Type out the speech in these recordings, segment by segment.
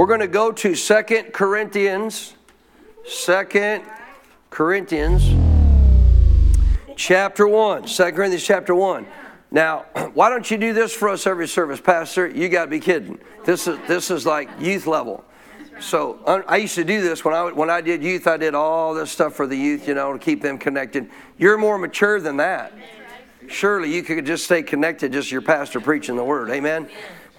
We're going to go to Second Corinthians, Second Corinthians chapter 1. 2 Corinthians chapter 1. Now, why don't you do this for us every service, Pastor? You got to be kidding. This is, this is like youth level. So I used to do this when I, when I did youth, I did all this stuff for the youth, you know, to keep them connected. You're more mature than that. Surely you could just stay connected, just your pastor preaching the word. Amen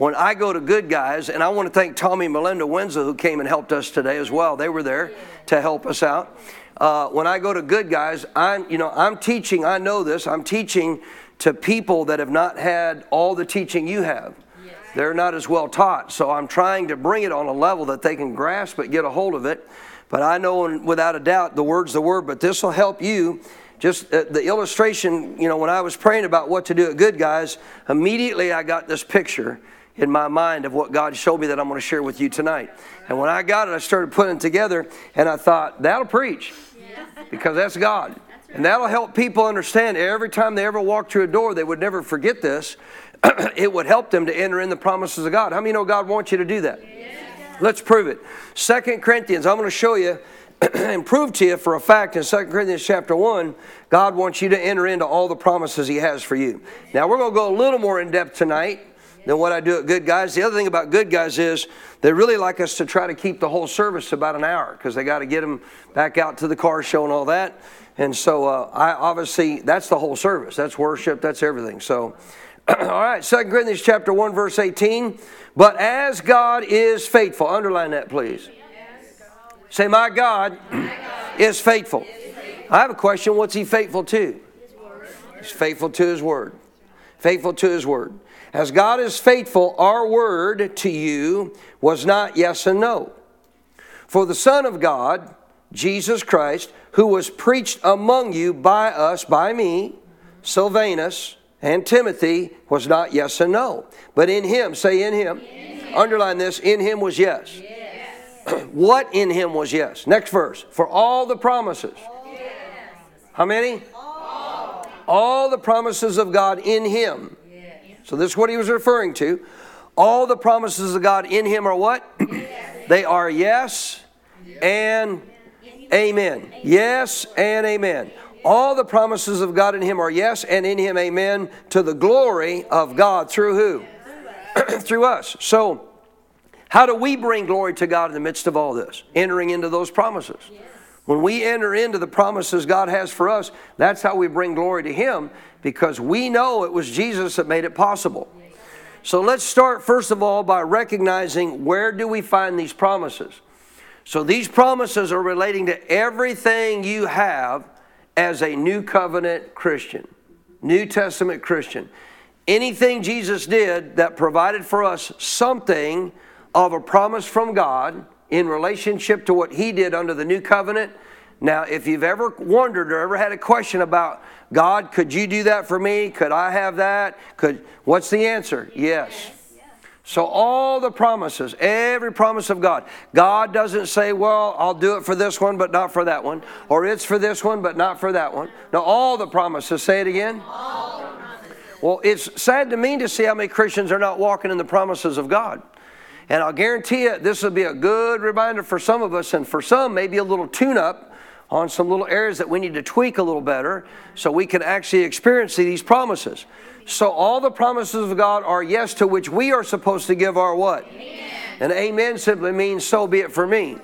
when I go to Good Guys, and I want to thank Tommy and Melinda Winslow who came and helped us today as well. They were there to help us out. Uh, when I go to Good Guys, I'm you know I'm teaching. I know this. I'm teaching to people that have not had all the teaching you have. They're not as well taught, so I'm trying to bring it on a level that they can grasp it, get a hold of it. But I know, without a doubt, the word's the word. But this will help you just uh, the illustration, you know, when I was praying about what to do at Good Guys, immediately I got this picture in my mind of what God showed me that I'm going to share with you tonight. And when I got it, I started putting it together, and I thought, that'll preach because that's God. And that'll help people understand every time they ever walk through a door, they would never forget this. it would help them to enter in the promises of God. How many know God wants you to do that? Let's prove it. Second Corinthians, I'm going to show you and prove to you for a fact in Second Corinthians chapter 1, God wants you to enter into all the promises He has for you. Now, we're going to go a little more in depth tonight than what I do at Good Guys. The other thing about Good Guys is they really like us to try to keep the whole service about an hour because they got to get them back out to the car show and all that. And so uh, I obviously that's the whole service. That's worship. That's everything. So. all right, Second Corinthians chapter 1, verse 18. But as God is faithful, underline that please. Say, my God, is faithful. I have a question. What's he faithful to? He's faithful to his word. Faithful to his word. As God is faithful, our word to you was not yes and no. For the Son of God, Jesus Christ, who was preached among you by us, by me, Silvanus, and Timothy, was not yes and no. But in him, say in him, in him. underline this, in him was yes. yes. what in him was yes? Next verse. For all the promises. Yes. How many? All. all the promises of God in him so this is what he was referring to. All the promises of God in him are what? Yes. they are yes and amen. Yes and amen. All the promises of God in him are yes and in him amen to the glory of God through who? through us. So how do we bring glory to God in the midst of all this? Entering into those promises. When we enter into the promises God has for us, that's how we bring glory to Him because we know it was Jesus that made it possible. So let's start first of all by recognizing where do we find these promises. So these promises are relating to everything you have as a new covenant Christian, New Testament Christian. Anything Jesus did that provided for us something of a promise from God in relationship to what he did under the new covenant. Now, if you've ever wondered or ever had a question about God, could you do that for me? Could I have that? Could what's the answer? Yes. So all the promises, every promise of God, God doesn't say, "Well, I'll do it for this one, but not for that one," or "It's for this one, but not for that one." No, all the promises. Say it again. All promises. Well, it's sad to me to see how many Christians are not walking in the promises of God. And I'll guarantee you, this will be a good reminder for some of us, and for some, maybe a little tune up on some little areas that we need to tweak a little better so we can actually experience these promises. So all the promises of God are yes to which we are supposed to give our what? Amen. And amen simply means so be it for me.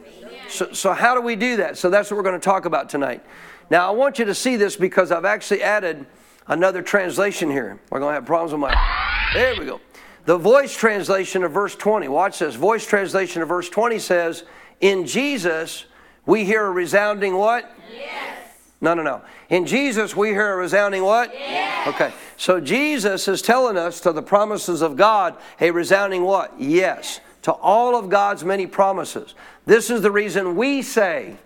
So, so how do we do that? So that's what we're going to talk about tonight. Now I want you to see this because I've actually added another translation here. We're going to have problems with my. There we go. The voice translation of verse 20. Watch this. Voice translation of verse 20 says, In Jesus we hear a resounding what? Yes. No, no, no. In Jesus, we hear a resounding what? Yes. Okay. So Jesus is telling us to the promises of God a resounding what? Yes. To all of God's many promises. This is the reason we say,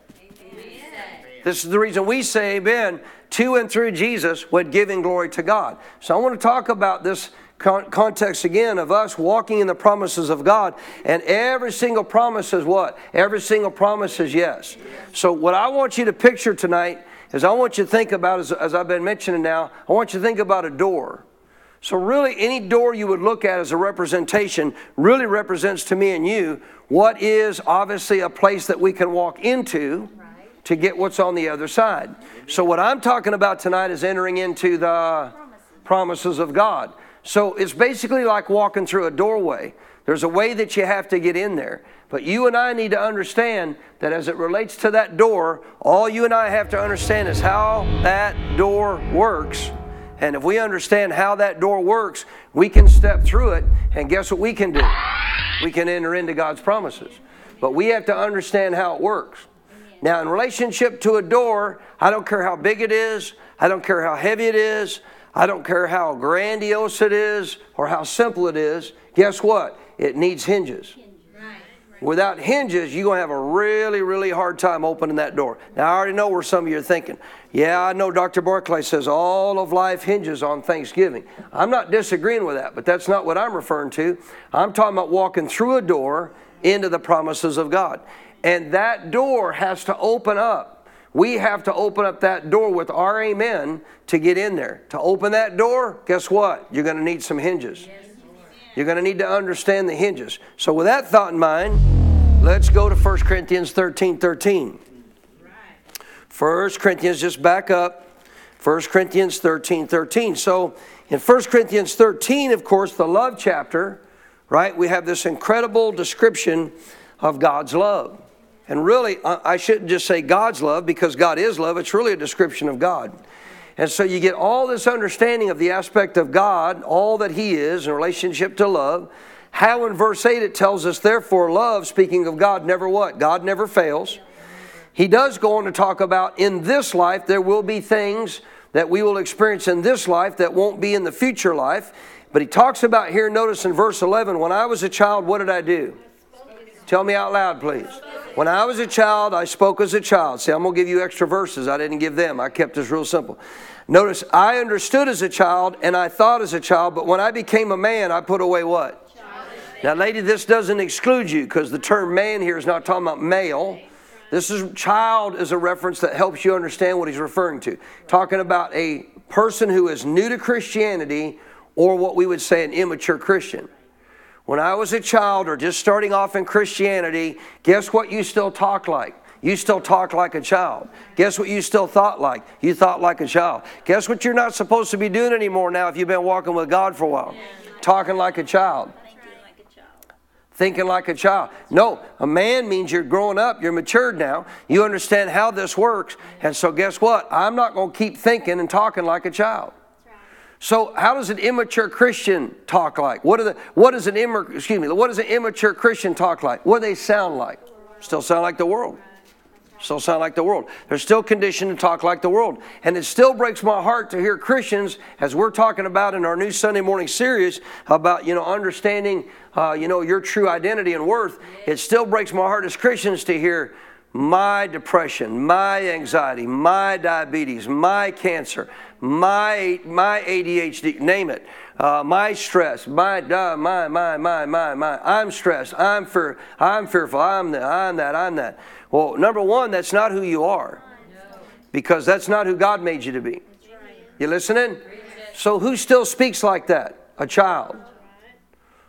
this is the reason we say amen to and through Jesus when giving glory to God. So I want to talk about this context again of us walking in the promises of God. And every single promise is what? Every single promise is yes. So, what I want you to picture tonight is I want you to think about, as, as I've been mentioning now, I want you to think about a door. So, really, any door you would look at as a representation really represents to me and you what is obviously a place that we can walk into to get what's on the other side. So, what I'm talking about tonight is entering into the promises of God. So it's basically like walking through a doorway. There's a way that you have to get in there. But you and I need to understand that as it relates to that door, all you and I have to understand is how that door works. And if we understand how that door works, we can step through it. And guess what we can do? We can enter into God's promises. But we have to understand how it works. Now, in relationship to a door, I don't care how big it is, I don't care how heavy it is, I don't care how grandiose it is or how simple it is. Guess what? It needs hinges. Without hinges, you're going to have a really, really hard time opening that door. Now, I already know where some of you are thinking. Yeah, I know Dr. Barclay says all of life hinges on Thanksgiving. I'm not disagreeing with that, but that's not what I'm referring to. I'm talking about walking through a door into the promises of God. And that door has to open up we have to open up that door with our amen to get in there. To open that door, guess what? You're going to need some hinges. You're going to need to understand the hinges. So, with that thought in mind, let's go to 1 Corinthians 13 13. 1 Corinthians, just back up. 1 Corinthians 13 13. So, in 1 Corinthians 13, of course, the love chapter, right, we have this incredible description of God's love. And really, I shouldn't just say God's love because God is love, it's really a description of God. And so you get all this understanding of the aspect of God, all that He is in relationship to love. How in verse 8 it tells us, therefore, love, speaking of God, never what? God never fails. He does go on to talk about in this life, there will be things that we will experience in this life that won't be in the future life. But he talks about here, notice in verse 11, when I was a child, what did I do? Tell me out loud, please. When I was a child, I spoke as a child. See, I'm going to give you extra verses. I didn't give them. I kept this real simple. Notice, I understood as a child and I thought as a child, but when I became a man, I put away what? Now, lady, this doesn't exclude you because the term man here is not talking about male. This is child is a reference that helps you understand what he's referring to. Talking about a person who is new to Christianity or what we would say an immature Christian. When I was a child or just starting off in Christianity, guess what you still talk like? You still talk like a child. Guess what you still thought like? You thought like a child. Guess what you're not supposed to be doing anymore now if you've been walking with God for a while? Talking like a child. Thinking like a child. No, a man means you're growing up, you're matured now, you understand how this works, and so guess what? I'm not going to keep thinking and talking like a child. So, how does an immature Christian talk like? What, are the, what does an immature, excuse me, what does an immature Christian talk like? What do they sound like? Still sound like the world. Still sound like the world. They're still conditioned to talk like the world. And it still breaks my heart to hear Christians, as we're talking about in our new Sunday morning series about, you know, understanding, uh, you know, your true identity and worth. It still breaks my heart as Christians to hear my depression, my anxiety, my diabetes, my cancer, my, my ADHD, name it, uh, my stress, my, uh, my, my, my, my, my, I'm stressed, I'm, fear, I'm fearful, I'm that, I'm that, I'm that. Well, number one, that's not who you are because that's not who God made you to be. You listening? So who still speaks like that? A child.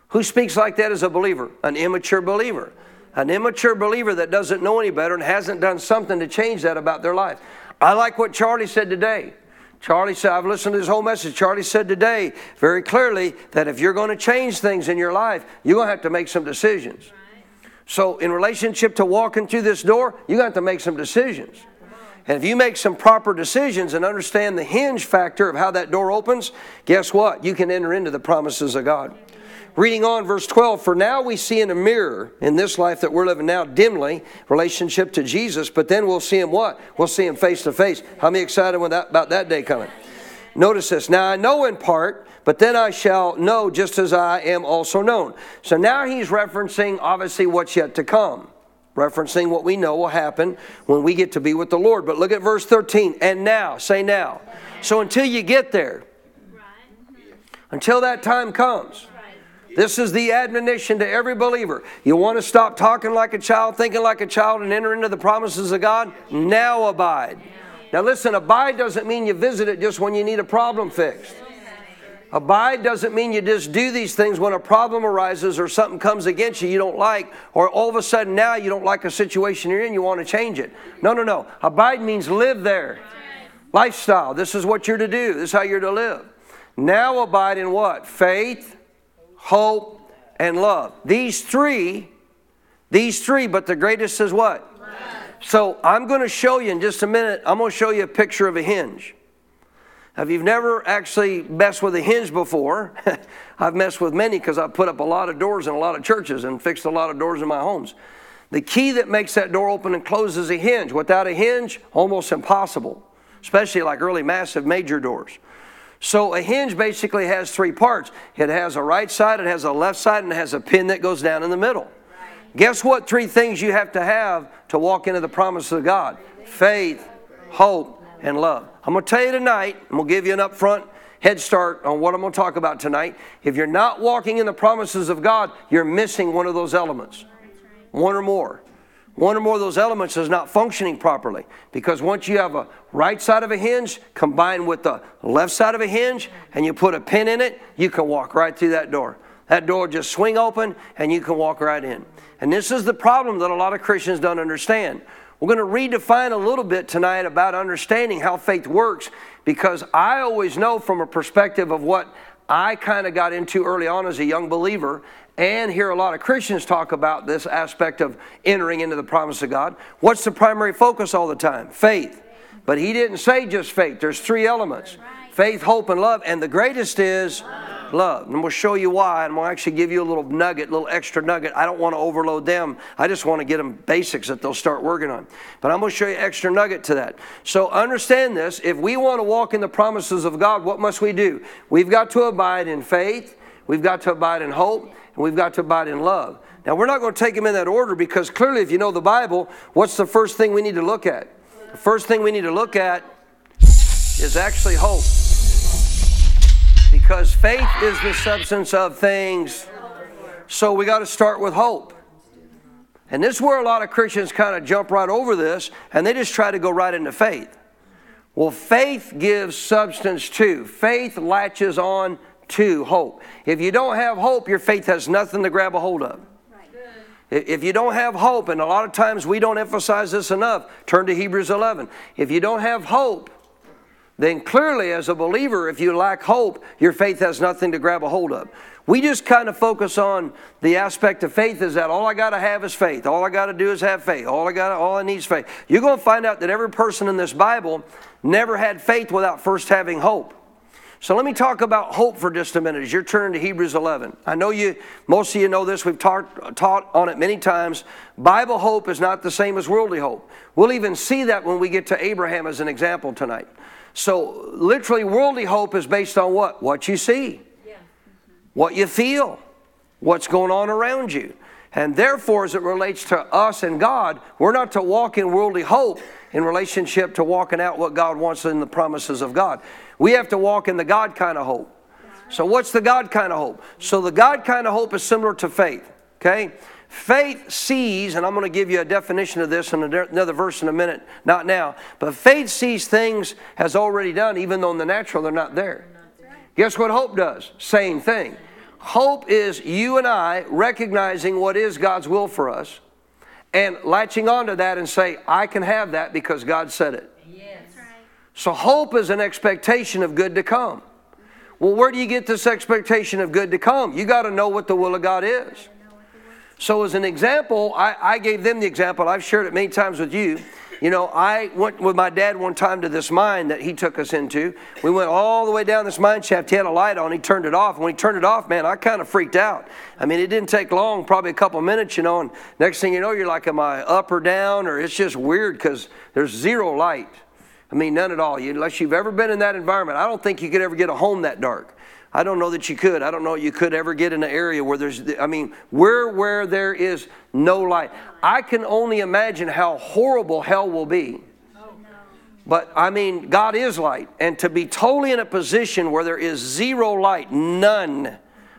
Who speaks like that as a believer? An immature believer. An immature believer that doesn't know any better and hasn't done something to change that about their life. I like what Charlie said today. Charlie said, I've listened to his whole message. Charlie said today very clearly that if you're going to change things in your life, you're going to have to make some decisions. So, in relationship to walking through this door, you're going to have to make some decisions. And if you make some proper decisions and understand the hinge factor of how that door opens, guess what? You can enter into the promises of God. Reading on, verse 12, for now we see in a mirror in this life that we're living now dimly, relationship to Jesus, but then we'll see him what? We'll see him face to face. How many excited that, about that day coming? Notice this. Now I know in part, but then I shall know just as I am also known. So now he's referencing obviously what's yet to come, referencing what we know will happen when we get to be with the Lord. But look at verse 13. And now, say now. So until you get there, until that time comes, this is the admonition to every believer. You want to stop talking like a child, thinking like a child, and enter into the promises of God? Now abide. Now, listen, abide doesn't mean you visit it just when you need a problem fixed. Abide doesn't mean you just do these things when a problem arises or something comes against you you don't like, or all of a sudden now you don't like a situation you're in, you want to change it. No, no, no. Abide means live there. Lifestyle. This is what you're to do, this is how you're to live. Now abide in what? Faith, hope, and love. These three, these three, but the greatest is what? So I'm going to show you in just a minute, I'm going to show you a picture of a hinge. If you've never actually messed with a hinge before, I've messed with many because I've put up a lot of doors in a lot of churches and fixed a lot of doors in my homes. The key that makes that door open and close is a hinge. Without a hinge, almost impossible, especially like early massive major doors. So a hinge basically has three parts. It has a right side, it has a left side, and it has a pin that goes down in the middle. Guess what three things you have to have to walk into the promise of God? Faith, hope, and love. I'm going to tell you tonight, I'm going to give you an upfront head start on what I'm going to talk about tonight. If you're not walking in the promises of God, you're missing one of those elements. One or more. One or more of those elements is not functioning properly because once you have a right side of a hinge combined with the left side of a hinge and you put a pin in it, you can walk right through that door. That door just swing open and you can walk right in. And this is the problem that a lot of Christians don't understand. We're going to redefine a little bit tonight about understanding how faith works because I always know from a perspective of what I kind of got into early on as a young believer and hear a lot of Christians talk about this aspect of entering into the promise of God. What's the primary focus all the time? Faith. But he didn't say just faith, there's three elements faith, hope, and love. And the greatest is love. And we'll show you why, and we'll actually give you a little nugget, a little extra nugget. I don't want to overload them. I just want to get them basics that they'll start working on. But I'm going to show you extra nugget to that. So understand this. If we want to walk in the promises of God, what must we do? We've got to abide in faith, we've got to abide in hope, and we've got to abide in love. Now, we're not going to take them in that order because clearly, if you know the Bible, what's the first thing we need to look at? The first thing we need to look at is actually hope. Because faith is the substance of things. So we got to start with hope. And this is where a lot of Christians kind of jump right over this and they just try to go right into faith. Well, faith gives substance to, faith latches on to hope. If you don't have hope, your faith has nothing to grab a hold of. If you don't have hope, and a lot of times we don't emphasize this enough, turn to Hebrews 11. If you don't have hope, then clearly, as a believer, if you lack hope, your faith has nothing to grab a hold of. We just kind of focus on the aspect of faith is that all I got to have is faith. All I got to do is have faith. All I got, all I need is faith. You're going to find out that every person in this Bible never had faith without first having hope. So let me talk about hope for just a minute as you're turning to Hebrews 11. I know you, most of you know this. We've taught, taught on it many times. Bible hope is not the same as worldly hope. We'll even see that when we get to Abraham as an example tonight. So, literally, worldly hope is based on what? What you see, yeah. what you feel, what's going on around you. And therefore, as it relates to us and God, we're not to walk in worldly hope in relationship to walking out what God wants in the promises of God. We have to walk in the God kind of hope. So, what's the God kind of hope? So, the God kind of hope is similar to faith. Okay? Faith sees, and I'm going to give you a definition of this in another verse in a minute, not now, but faith sees things has already done, even though in the natural they're not there. Guess what hope does? Same thing. Hope is you and I recognizing what is God's will for us and latching onto that and say, I can have that because God said it. So hope is an expectation of good to come. Well, where do you get this expectation of good to come? You got to know what the will of God is. So, as an example, I, I, gave them the example. I've shared it many times with you. You know, I went with my dad one time to this mine that he took us into. We went all the way down this mine shaft. He had a light on. He turned it off. And when he turned it off, man, I kind of freaked out. I mean, it didn't take long, probably a couple minutes, you know. And next thing you know, you're like, am I up or down? Or it's just weird because there's zero light. I mean, none at all. You, unless you've ever been in that environment, I don't think you could ever get a home that dark. I don't know that you could. I don't know you could ever get in an area where there's, I mean, where where there is no light. I can only imagine how horrible hell will be. But I mean, God is light. And to be totally in a position where there is zero light, none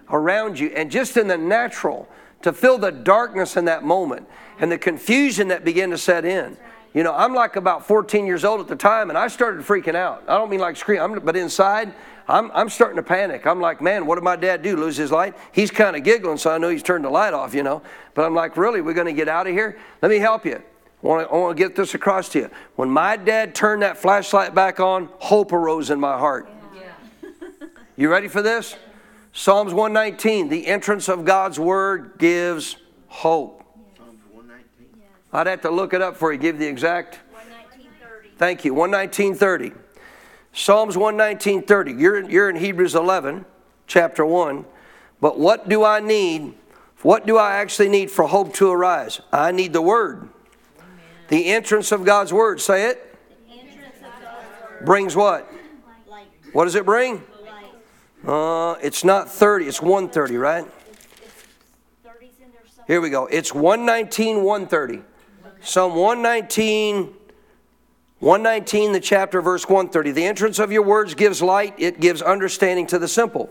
around you, and just in the natural, to feel the darkness in that moment and the confusion that began to set in. You know, I'm like about 14 years old at the time, and I started freaking out. I don't mean like screaming, but inside, I'm, I'm starting to panic. I'm like, man, what did my dad do? Lose his light? He's kind of giggling, so I know he's turned the light off, you know. But I'm like, really? We're going to get out of here? Let me help you. I want, to, I want to get this across to you. When my dad turned that flashlight back on, hope arose in my heart. Yeah. you ready for this? Psalms 119, the entrance of God's word gives hope. I'd have to look it up for you, give the exact. Thank you. 119.30. Psalms 119.30. You're, you're in Hebrews 11, chapter 1. But what do I need? What do I actually need for hope to arise? I need the Word. The entrance of God's Word. Say it. Brings what? What does it bring? Uh, it's not 30, it's 130, right? Here we go. It's 119, 130. Psalm 119, 119, the chapter, verse 130. The entrance of your words gives light, it gives understanding to the simple.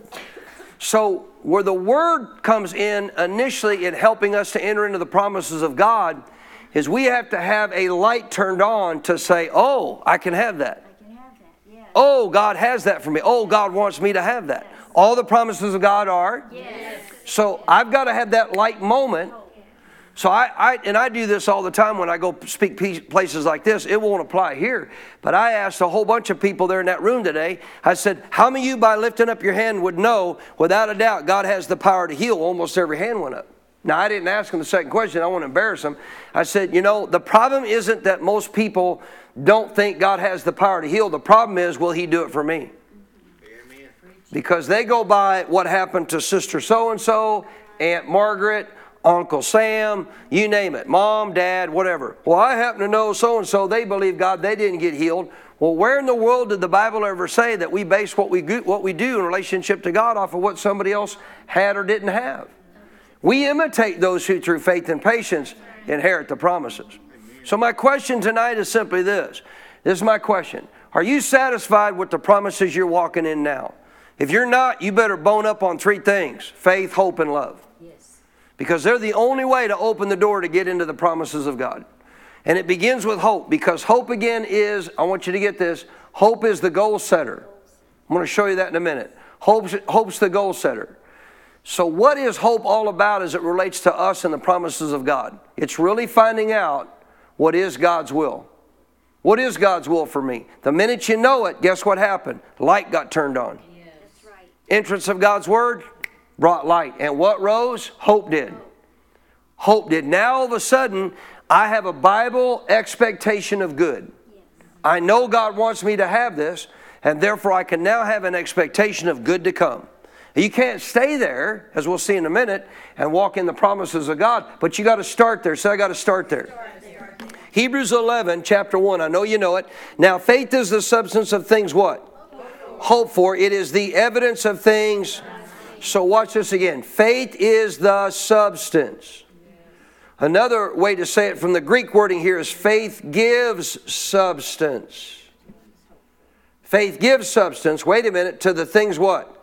So, where the word comes in initially in helping us to enter into the promises of God, is we have to have a light turned on to say, Oh, I can have that. Can have that. Yeah. Oh, God has that for me. Oh, God wants me to have that. Yes. All the promises of God are. Yes. So I've got to have that light moment so I, I, and I do this all the time when I go speak places like this. It won't apply here, but I asked a whole bunch of people there in that room today. I said, "How many of you, by lifting up your hand, would know without a doubt God has the power to heal?" Almost every hand went up. Now I didn't ask them the second question. I want to embarrass them. I said, "You know, the problem isn't that most people don't think God has the power to heal. The problem is, will He do it for me?" Because they go by what happened to Sister So and So, Aunt Margaret Uncle Sam, you name it, mom, dad, whatever. Well, I happen to know so and so, they believe God, they didn't get healed. Well, where in the world did the Bible ever say that we base what we, what we do in relationship to God off of what somebody else had or didn't have? We imitate those who, through faith and patience, inherit the promises. So, my question tonight is simply this this is my question Are you satisfied with the promises you're walking in now? If you're not, you better bone up on three things faith, hope, and love because they're the only way to open the door to get into the promises of God. And it begins with hope because hope again is, I want you to get this, hope is the goal setter. I'm going to show you that in a minute. Hope's, hope's the goal setter. So, what is hope all about as it relates to us and the promises of God? It's really finding out what is God's will. What is God's will for me? The minute you know it, guess what happened? Light got turned on. Yes. Right. Entrance of God's Word, brought light. And what rose? Hope did. Hope did. Now all of a sudden, I have a Bible expectation of good. I know God wants me to have this, and therefore I can now have an expectation of good to come. You can't stay there, as we'll see in a minute, and walk in the promises of God, but you got to start there. So I got to start there. Hebrews 11, chapter 1. I know you know it. Now, faith is the substance of things what? Hope for. It is the evidence of things so watch this again. Faith is the substance. Another way to say it from the Greek wording here is faith gives substance. Faith gives substance, wait a minute, to the things what?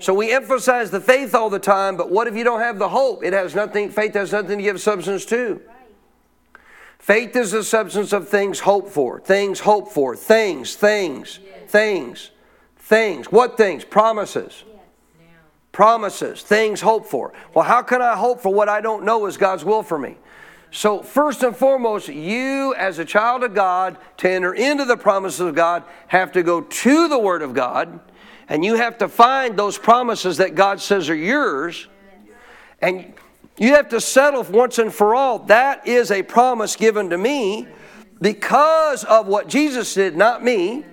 So we emphasize the faith all the time, but what if you don't have the hope? It has nothing, faith has nothing to give substance to. Faith is the substance of things hoped for, things hoped for, things, things, things, things. What things? Promises promises, things hoped for. Well, how can I hope for what I don't know is God's will for me? So, first and foremost, you as a child of God, to enter into the promises of God, have to go to the Word of God, and you have to find those promises that God says are yours, and you have to settle once and for all that is a promise given to me because of what Jesus did, not me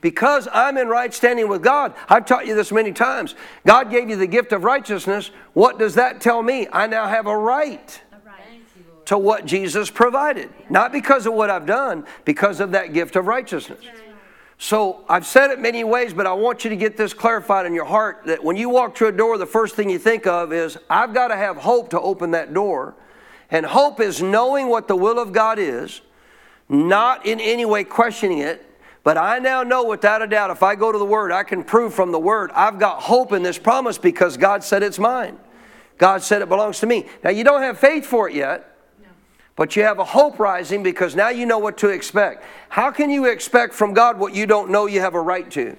because I'm in right standing with God, I've taught you this many times. God gave you the gift of righteousness. What does that tell me? I now have a right to what Jesus provided. Not because of what I've done, because of that gift of righteousness. So I've said it many ways, but I want you to get this clarified in your heart that when you walk through a door, the first thing you think of is, I've got to have hope to open that door. And hope is knowing what the will of God is, not in any way questioning it, but I now know without a doubt, if I go to the Word, I can prove from the Word, I've got hope in this promise because God said it's mine. God said it belongs to me. Now, you don't have faith for it yet, but you have a hope rising because now you know what to expect. How can you expect from God what you don't know you have a right to?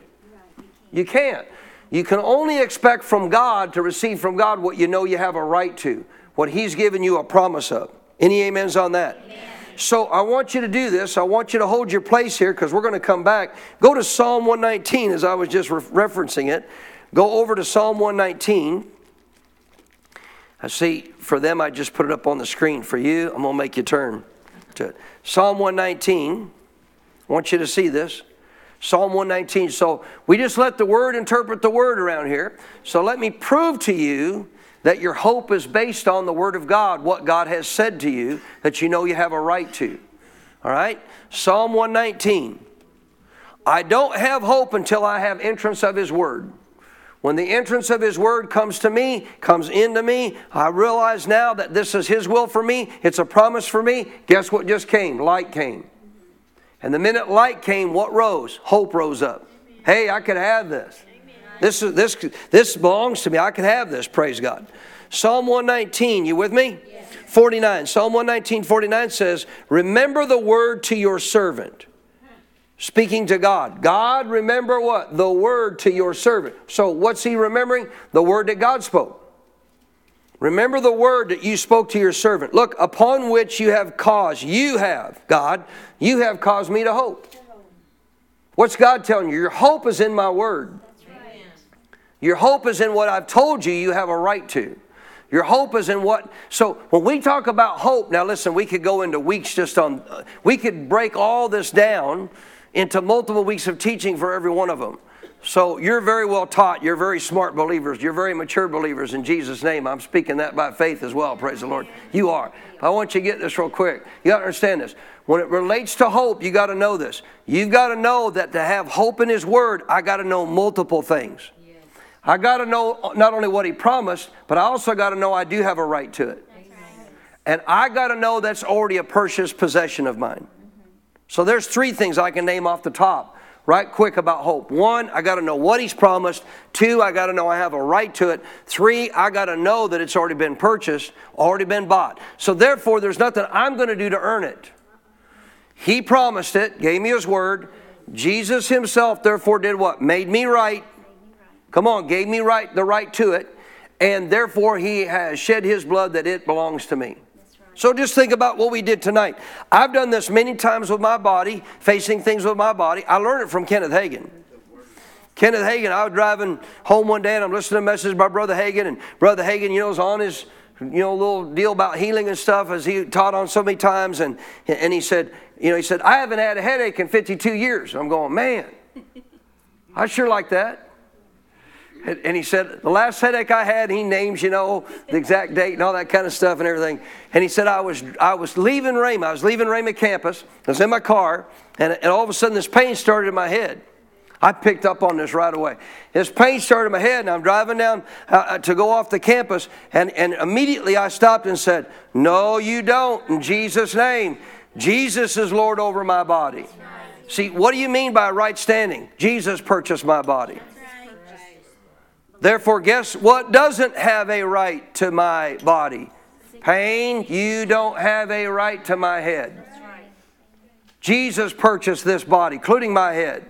You can't. You can only expect from God to receive from God what you know you have a right to, what He's given you a promise of. Any amens on that? Amen. So I want you to do this. I want you to hold your place here because we're going to come back. Go to Psalm 119 as I was just re- referencing it. Go over to Psalm 119. I see for them, I just put it up on the screen. For you, I'm going to make you turn to it. Psalm 119. I want you to see this. Psalm 119. So we just let the word interpret the word around here. So let me prove to you that your hope is based on the Word of God, what God has said to you that you know you have a right to. All right? Psalm 119. I don't have hope until I have entrance of His Word. When the entrance of His Word comes to me, comes into me, I realize now that this is His will for me. It's a promise for me. Guess what just came? Light came. And the minute light came, what rose? Hope rose up. Hey, I could have this. This, is, this, this belongs to me. I can have this, praise God. Psalm 119, you with me? 49. Psalm 119, 49 says, Remember the word to your servant. Speaking to God. God, remember what? The word to your servant. So, what's he remembering? The word that God spoke. Remember the word that you spoke to your servant. Look, upon which you have caused, you have, God, you have caused me to hope. What's God telling you? Your hope is in my word. Your hope is in what I've told you you have a right to. Your hope is in what. So when we talk about hope, now listen, we could go into weeks just on, we could break all this down into multiple weeks of teaching for every one of them. So you're very well taught. You're very smart believers. You're very mature believers in Jesus' name. I'm speaking that by faith as well. Praise the Lord. You are. I want you to get this real quick. You got to understand this. When it relates to hope, you got to know this. You've got to know that to have hope in His Word, I got to know multiple things. I got to know not only what he promised, but I also got to know I do have a right to it. And I got to know that's already a purchased possession of mine. So there's three things I can name off the top right quick about hope. One, I got to know what he's promised. Two, I got to know I have a right to it. Three, I got to know that it's already been purchased, already been bought. So therefore, there's nothing I'm going to do to earn it. He promised it, gave me his word. Jesus himself, therefore, did what? Made me right Come on, gave me right the right to it, and therefore he has shed his blood that it belongs to me. So just think about what we did tonight. I've done this many times with my body, facing things with my body. I learned it from Kenneth Hagin. Kenneth Hagin, I was driving home one day and I'm listening to a message by Brother Hagin, and Brother Hagin, you know, is on his you know little deal about healing and stuff as he taught on so many times, and and he said, you know, he said, I haven't had a headache in 52 years. I'm going, man, I sure like that. And he said, the last headache I had, he names, you know, the exact date and all that kind of stuff and everything. And he said, I was, I was leaving Rhema. I was leaving Rhema campus. I was in my car, and, and all of a sudden this pain started in my head. I picked up on this right away. This pain started in my head, and I'm driving down uh, uh to go off the campus, and, and immediately I stopped and said, No, you don't, in Jesus' name. Jesus is Lord over my body. See, what do you mean by right standing? Jesus purchased my body. Therefore, guess what doesn't have a right to my body? Pain, you don't have a right to my head. Jesus purchased this body, including my head.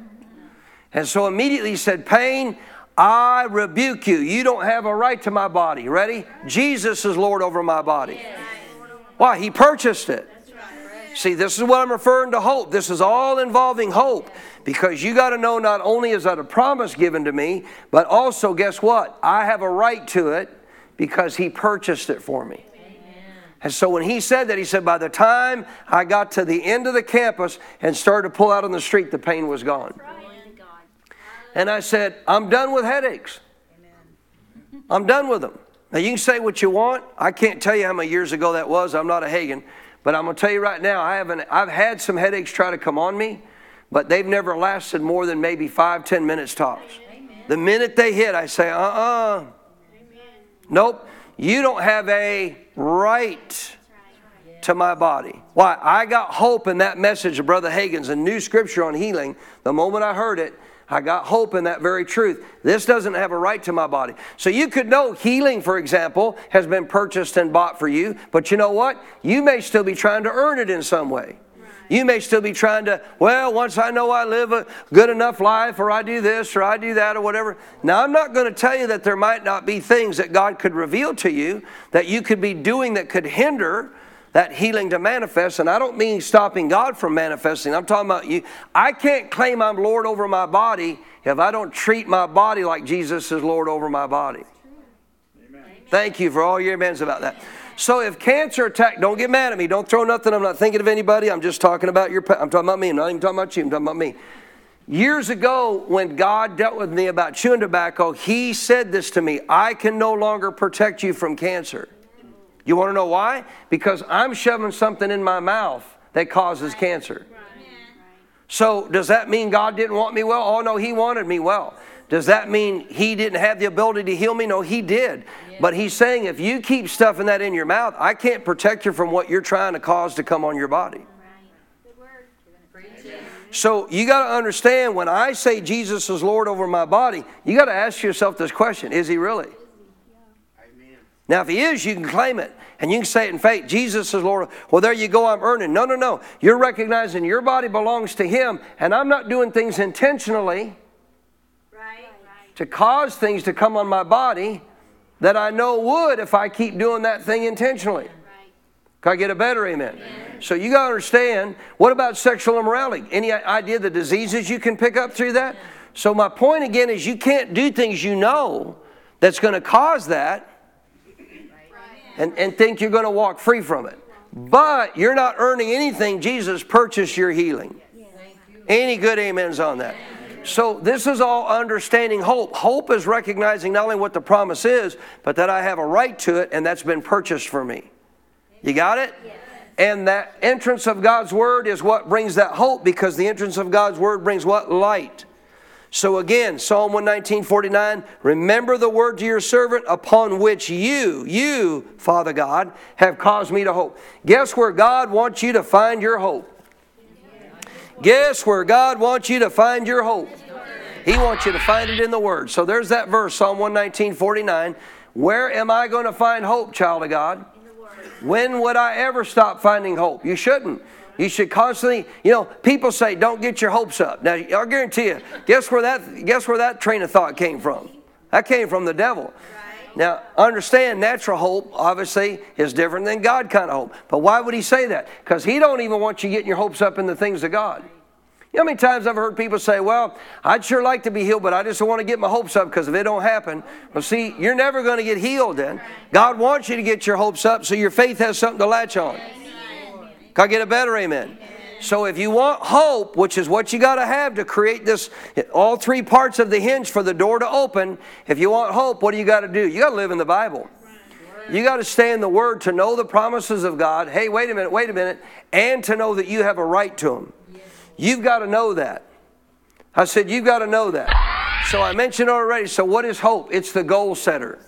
And so immediately he said, Pain, I rebuke you. You don't have a right to my body. Ready? Jesus is Lord over my body. Why? He purchased it. See, this is what I'm referring to hope. This is all involving hope. Because you got to know not only is that a promise given to me, but also, guess what? I have a right to it because He purchased it for me. And so when he said that, he said, by the time I got to the end of the campus and started to pull out on the street, the pain was gone. And I said, I'm done with headaches. I'm done with them. Now, you can say what you want. I can't tell you how many years ago that was. I'm not a Hagin. But I'm going to tell you right now, I haven't, I've had some headaches try to come on me, but they've never lasted more than maybe five, ten minutes tops. Amen. The minute they hit, I say, uh uh-uh. uh Nope. You don't have a right to my body. Why? I got hope in that message of Brother Hagin's, a new scripture on healing. The moment I heard it, I got hope in that very truth. This doesn't have a right to my body. So you could know healing, for example, has been purchased and bought for you, but you know what? You may still be trying to earn it in some way. You may still be trying to, well, once I know I live a good enough life, or I do this, or I do that, or whatever. Now, I'm not going to tell you that there might not be things that God could reveal to you that you could be doing that could hinder that healing to manifest. And I don't mean stopping God from manifesting. I'm talking about you. I can't claim I'm Lord over my body if I don't treat my body like Jesus is Lord over my body. Amen. Thank you for all your amens about that. So if cancer attack, don't get mad at me. Don't throw nothing. I'm not thinking of anybody. I'm just talking about your. I'm talking about me. I'm not even talking about you. I'm talking about me. Years ago, when God dealt with me about chewing tobacco, He said this to me I can no longer protect you from cancer. You want to know why? Because I'm shoving something in my mouth that causes cancer. So, does that mean God didn't want me well? Oh, no, He wanted me well. Does that mean He didn't have the ability to heal me? No, He did. But He's saying if you keep stuffing that in your mouth, I can't protect you from what you're trying to cause to come on your body. So you got to understand when I say Jesus is Lord over my body, you got to ask yourself this question Is He really? Now, if he is, you can claim it. And you can say it in faith. Jesus is Lord. Well, there you go, I'm earning. No, no, no. You're recognizing your body belongs to him, and I'm not doing things intentionally right. to cause things to come on my body that I know would if I keep doing that thing intentionally. Can I get a better amen? amen. So you got to understand what about sexual immorality? Any idea the diseases you can pick up through that? So my point again is you can't do things you know that's going to cause that and, and think you're going to walk free from it. But you're not earning anything. Jesus purchased your healing. Any good amens on that? So, this is all understanding hope. Hope is recognizing not only what the promise is, but that I have a right to it and that's been purchased for me. You got it? And that entrance of God's word is what brings that hope because the entrance of God's word brings what? Light. So again, Psalm 119, 49, remember the word to your servant upon which you, you, Father God, have caused me to hope. Guess where God wants you to find your hope? Guess where God wants you to find your hope? He wants you to find it in the Word. So there's that verse, Psalm 119, 49. Where am I going to find hope, child of God? When would I ever stop finding hope? You shouldn't. You should constantly, you know, people say don't get your hopes up. Now, I'll guarantee you, guess where that guess where that train of thought came from? That came from the devil. Now, understand natural hope obviously is different than God kind of hope. But why would he say that? Because he don't even want you getting your hopes up in the things of God. You know how many times I've heard people say, Well, I'd sure like to be healed, but I just don't want to get my hopes up because if it don't happen, well, see, you're never going to get healed then. God wants you to get your hopes up so your faith has something to latch on. Can I get a better amen? So if you want hope, which is what you got to have to create this, all three parts of the hinge for the door to open, if you want hope, what do you got to do? You got to live in the Bible. You got to stay in the Word to know the promises of God. Hey, wait a minute, wait a minute. And to know that you have a right to them. You've got to know that. I said, you've got to know that. So I mentioned already. So what is hope? It's the goal setter.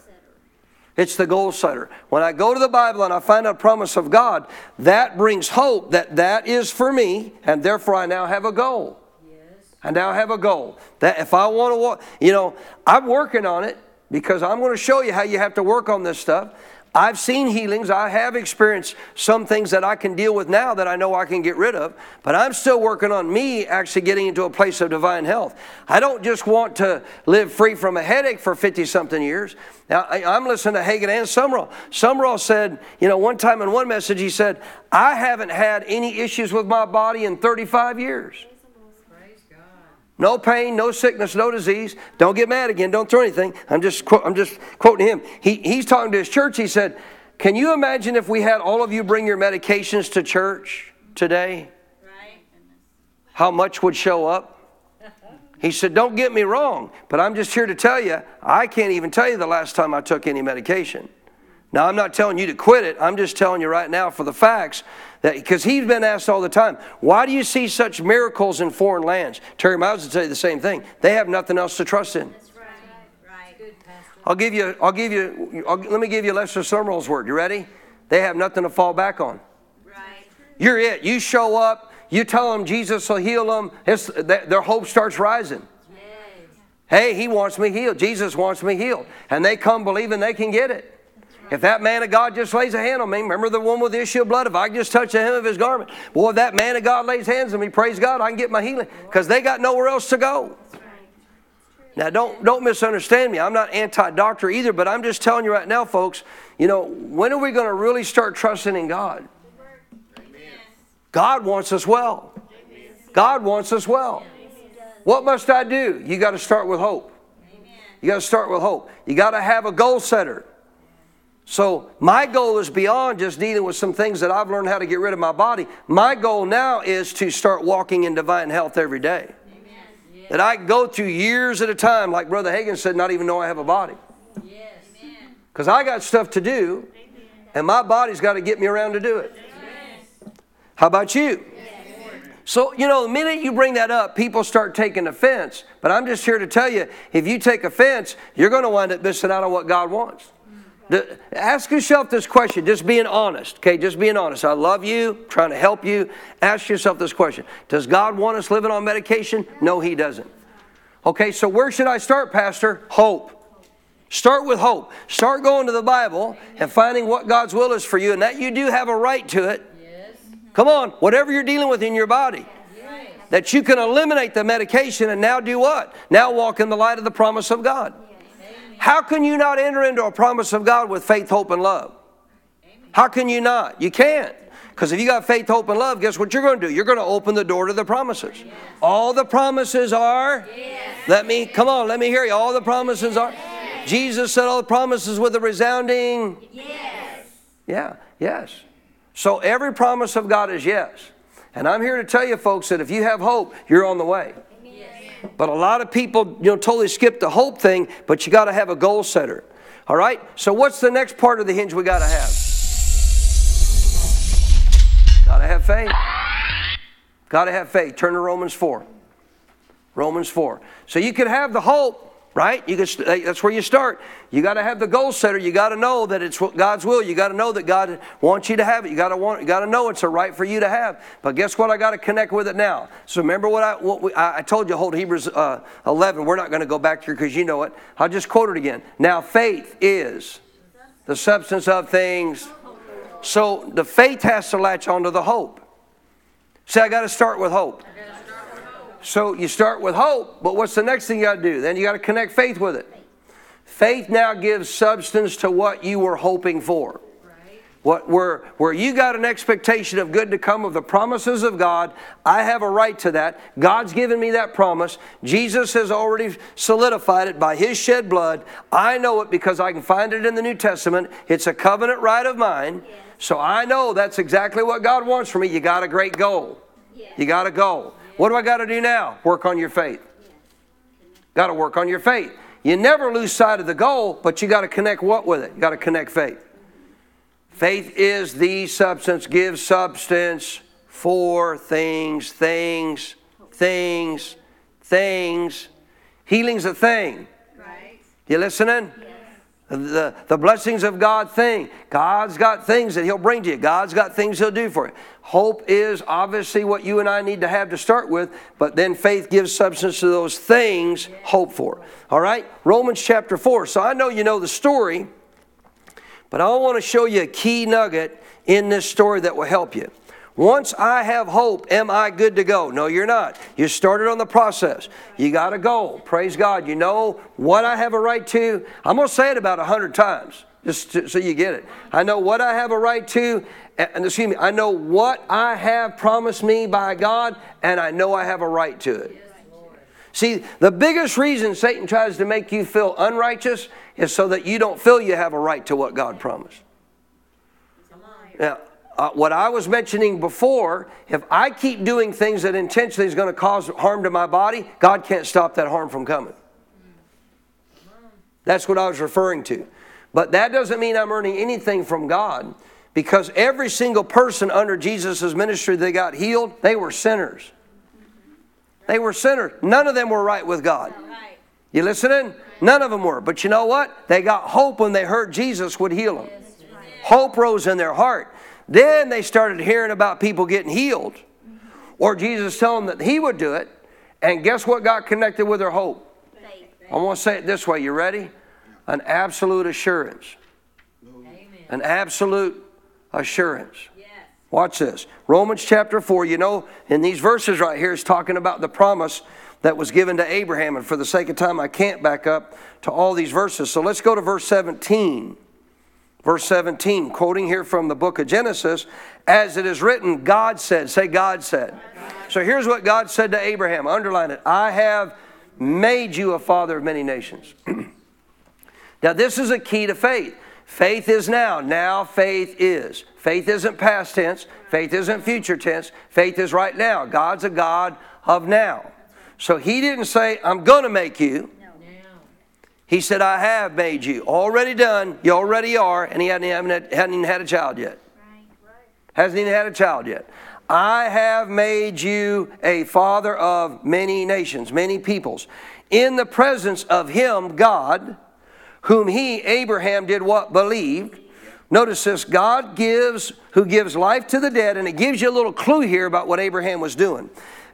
It's the goal setter. When I go to the Bible and I find a promise of God, that brings hope that that is for me, and therefore I now have a goal. Yes. I now have a goal. That if I want to walk, you know, I'm working on it because I'm going to show you how you have to work on this stuff. I've seen healings. I have experienced some things that I can deal with now that I know I can get rid of, but I'm still working on me actually getting into a place of divine health. I don't just want to live free from a headache for 50 something years. Now, I, am listening to Hagin and Sumrall. Sumrall said, you know, one time in one message, he said, I haven't had any issues with my body in 35 years. No pain, no sickness, no disease. Don't get mad again. Don't throw anything. I'm just, I'm just quoting him. He, he's talking to his church. He said, Can you imagine if we had all of you bring your medications to church today? How much would show up? He said, Don't get me wrong, but I'm just here to tell you, I can't even tell you the last time I took any medication. Now, I'm not telling you to quit it. I'm just telling you right now for the facts because he's been asked all the time, why do you see such miracles in foreign lands? Terry Miles would say the same thing. They have nothing else to trust in. Right, right. I'll give you, I'll give you, I'll, let me give you Lester Sumrall's word. You ready? They have nothing to fall back on. Right. You're it. You show up, you tell them Jesus will heal them, their hope starts rising. Yes. Hey, he wants me healed. Jesus wants me healed. And they come believing they can get it. If that man of God just lays a hand on me, remember the one with the issue of blood? If I just touch the hem of his garment, boy, if that man of God lays hands on me, praise God, I can get my healing because they got nowhere else to go. Now, don't, don't misunderstand me. I'm not anti doctor either, but I'm just telling you right now, folks, you know, when are we going to really start trusting in God? God wants us well. God wants us well. What must I do? You got to start with hope. You got to start with hope. You got to have a goal setter. So, my goal is beyond just dealing with some things that I've learned how to get rid of my body. My goal now is to start walking in divine health every day that I go through years at a time, like Brother Hagin said, not even know I have a body. Because I got stuff to do, and my body's got to get me around to do it. How about you? So, you know, the minute you bring that up, people start taking offense. But I'm just here to tell you if you take offense, you're going to wind up missing out on what God wants. The, ask yourself this question, just being honest, okay? Just being honest. I love you, trying to help you. Ask yourself this question Does God want us living on medication? No, He doesn't. Okay, so where should I start, Pastor? Hope. Start with hope. Start going to the Bible and finding what God's will is for you, and that you do have a right to it. Yes. Come on, whatever you're dealing with in your body. That you can eliminate the medication and now do what? Now walk in the light of the promise of God. How can you not enter into a promise of God with faith, hope, and love? How can you not? You can't. Because if you got faith, hope, and love, guess what you're going to do? You're going to open the door to the promises. Yes. All the promises are. Yes. Let me, come on, let me hear you. All the promises are. Jesus said all the promises with a resounding. Yes. Yeah, yes. So every promise of God is yes. And I'm here to tell you, folks, that if you have hope, you're on the way. But a lot of people, you know, totally skip the hope thing, but you got to have a goal setter. All right? So what's the next part of the hinge we got to have? Got to have faith. Got to have faith. Turn to Romans 4. Romans 4. So you can have the hope, right? You can, that's where you start. You got to have the goal setter. You got to know that it's God's will. You got to know that God wants you to have it. You got to want. You got to know it's a right for you to have. But guess what? I got to connect with it now. So remember what I what we, I, told you. Hold Hebrews uh, 11. We're not going to go back here because you know it. I'll just quote it again. Now faith is the substance of things. So the faith has to latch onto the hope. See, I got to start with hope. So you start with hope, but what's the next thing you got to do? Then you got to connect faith with it. Faith now gives substance to what you were hoping for. What, where, where you got an expectation of good to come of the promises of God, I have a right to that. God's given me that promise. Jesus has already solidified it by His shed blood. I know it because I can find it in the New Testament. It's a covenant right of mine. So I know that's exactly what God wants for me. You got a great goal. You got a goal. What do I got to do now? Work on your faith. Got to work on your faith. You never lose sight of the goal, but you got to connect what with it? You got to connect faith. Faith is the substance, gives substance for things, things, things, things. Healing's a thing. Right. You listening? The, the blessings of God thing. God's got things that He'll bring to you. God's got things He'll do for you. Hope is obviously what you and I need to have to start with, but then faith gives substance to those things hope for. All right? Romans chapter 4. So I know you know the story, but I want to show you a key nugget in this story that will help you. Once I have hope, am I good to go? No, you're not. You started on the process. You got a goal. Praise God. You know what I have a right to. I'm going to say it about a hundred times just to, so you get it. I know what I have a right to, and excuse me, I know what I have promised me by God, and I know I have a right to it. See, the biggest reason Satan tries to make you feel unrighteous is so that you don't feel you have a right to what God promised. Now, uh, what I was mentioning before, if I keep doing things that intentionally is going to cause harm to my body, God can't stop that harm from coming. That's what I was referring to. But that doesn't mean I'm earning anything from God because every single person under Jesus' ministry that got healed, they were sinners. They were sinners. None of them were right with God. You listening? None of them were. But you know what? They got hope when they heard Jesus would heal them. Hope rose in their heart. Then they started hearing about people getting healed or Jesus telling them that He would do it. And guess what got connected with their hope? I want to say it this way. You ready? An absolute assurance. An absolute assurance. Watch this. Romans chapter 4, you know, in these verses right here is talking about the promise that was given to Abraham. And for the sake of time, I can't back up to all these verses. So let's go to verse 17. Verse 17, quoting here from the book of Genesis, as it is written, God said. Say, God said. So here's what God said to Abraham. Underline it. I have made you a father of many nations. now, this is a key to faith. Faith is now. Now, faith is. Faith isn't past tense. Faith isn't future tense. Faith is right now. God's a God of now. So he didn't say, I'm going to make you. He said, I have made you. Already done. You already are. And he hadn't, hadn't even had a child yet. Hasn't even had a child yet. I have made you a father of many nations, many peoples, in the presence of him, God, whom he, Abraham, did what? Believed. Notice this God gives, who gives life to the dead, and it gives you a little clue here about what Abraham was doing.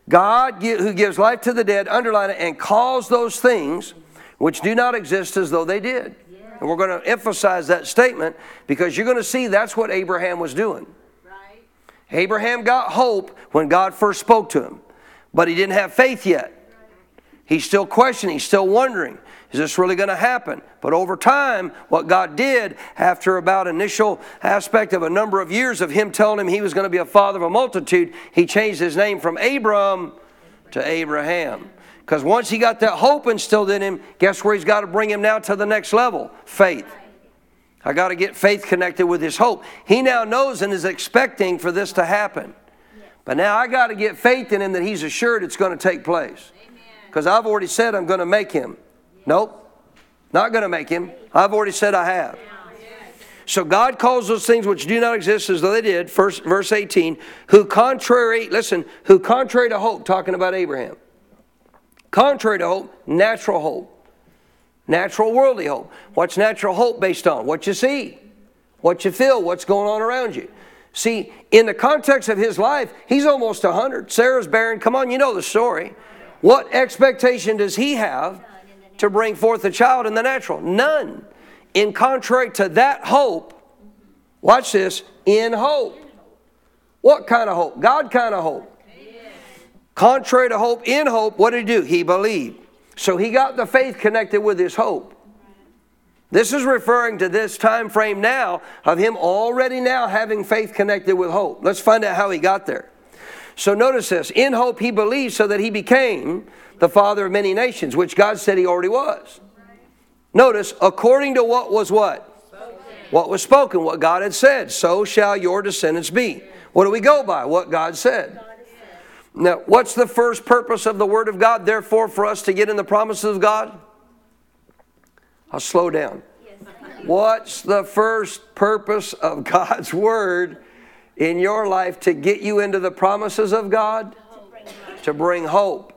God who gives life to the dead, underline it, and calls those things which do not exist as though they did. And we're going to emphasize that statement because you're going to see that's what Abraham was doing. Right. Abraham got hope when God first spoke to him, but he didn't have faith yet. He's still questioning, he's still wondering. Is this really going to happen? But over time, what God did after about initial aspect of a number of years of him telling him he was going to be a father of a multitude, he changed his name from Abram to Abraham. Because once he got that hope instilled in him, guess where he's got to bring him now to the next level? Faith. I got to get faith connected with his hope. He now knows and is expecting for this to happen. But now I got to get faith in him that he's assured it's going to take place. Because I've already said I'm going to make him. Nope, not going to make him. I've already said I have. So God calls those things which do not exist as though they did, first, verse 18, who contrary, listen, who contrary to hope, talking about Abraham Contrary to hope, natural hope. Natural worldly hope. What's natural hope based on? What you see, what you feel, what's going on around you. See, in the context of his life, he's almost 100. Sarah's barren. Come on, you know the story. What expectation does he have to bring forth a child in the natural? None. In contrary to that hope, watch this, in hope. What kind of hope? God kind of hope. Contrary to hope, in hope, what did he do? He believed. So he got the faith connected with his hope. This is referring to this time frame now of him already now having faith connected with hope. Let's find out how he got there. So notice this. In hope he believed so that he became the father of many nations, which God said he already was. Notice, according to what was what? What was spoken, what God had said. So shall your descendants be. What do we go by? What God said. Now, what's the first purpose of the Word of God, therefore, for us to get in the promises of God? I'll slow down. What's the first purpose of God's Word in your life to get you into the promises of God? To bring hope.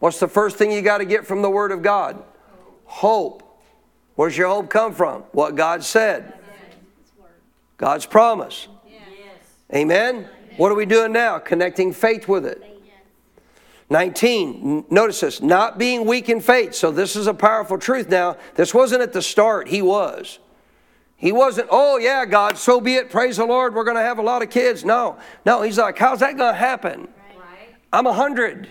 What's the first thing you got to get from the Word of God? Hope. Where's your hope come from? What God said. God's promise. Amen. What are we doing now? Connecting faith with it. 19, notice this, not being weak in faith. So, this is a powerful truth now. This wasn't at the start, he was. He wasn't, oh, yeah, God, so be it. Praise the Lord. We're going to have a lot of kids. No, no, he's like, how's that going to happen? I'm a 100.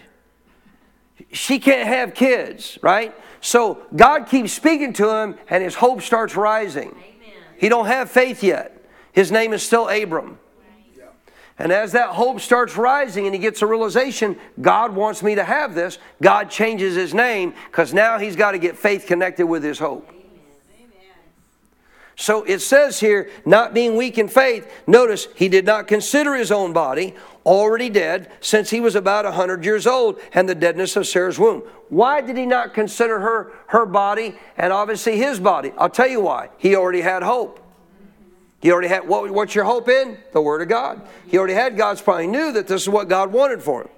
She can't have kids, right? So, God keeps speaking to him, and his hope starts rising. Amen. He don't have faith yet. His name is still Abram. And as that hope starts rising and he gets a realization, God wants me to have this, God changes his name because now he's got to get faith connected with his hope. So it says here, not being weak in faith, notice he did not consider his own body already dead since he was about 100 years old and the deadness of Sarah's womb. Why did he not consider her her body and obviously his body? I'll tell you why. He already had hope. He already had what, what's your hope in? The Word of God. He already had God's probably knew that this is what God wanted for him.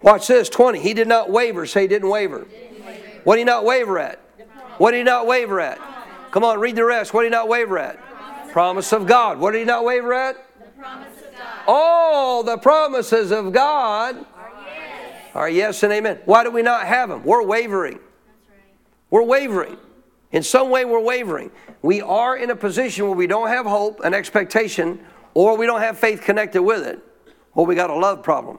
Watch this 20. He did not waver. Say he didn't waver. What did he not waver at? What did he not waver at? Come on, read the rest. What did he not waver at? Promise of God. What did he not waver at? The promise of God. All the promises of God are yes and amen. Why do we not have them? We're wavering. We're wavering. In some way, we're wavering. We are in a position where we don't have hope and expectation, or we don't have faith connected with it, or we got a love problem.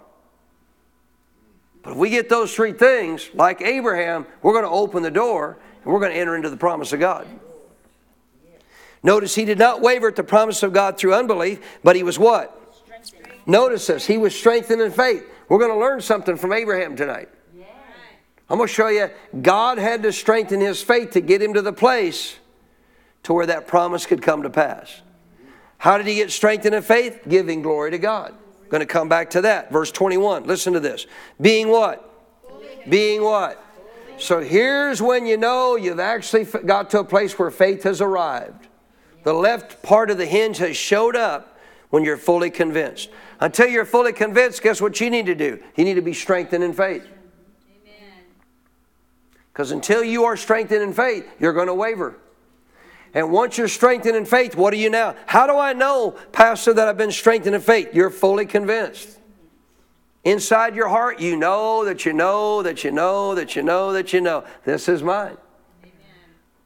But if we get those three things, like Abraham, we're going to open the door and we're going to enter into the promise of God. Notice he did not waver at the promise of God through unbelief, but he was what? Notice this. He was strengthened in faith. We're going to learn something from Abraham tonight. I'm going to show you God had to strengthen his faith to get him to the place to where that promise could come to pass. How did he get strengthened in faith? Giving glory to God. I'm Going to come back to that. Verse 21. Listen to this. Being what? Being what? So here's when you know you've actually got to a place where faith has arrived. The left part of the hinge has showed up when you're fully convinced. Until you're fully convinced, guess what you need to do? You need to be strengthened in faith. Because until you are strengthened in faith, you're going to waver. And once you're strengthened in faith, what are you now? How do I know, Pastor, that I've been strengthened in faith? You're fully convinced. Inside your heart, you know that you know that you know that you know that you know. This is mine.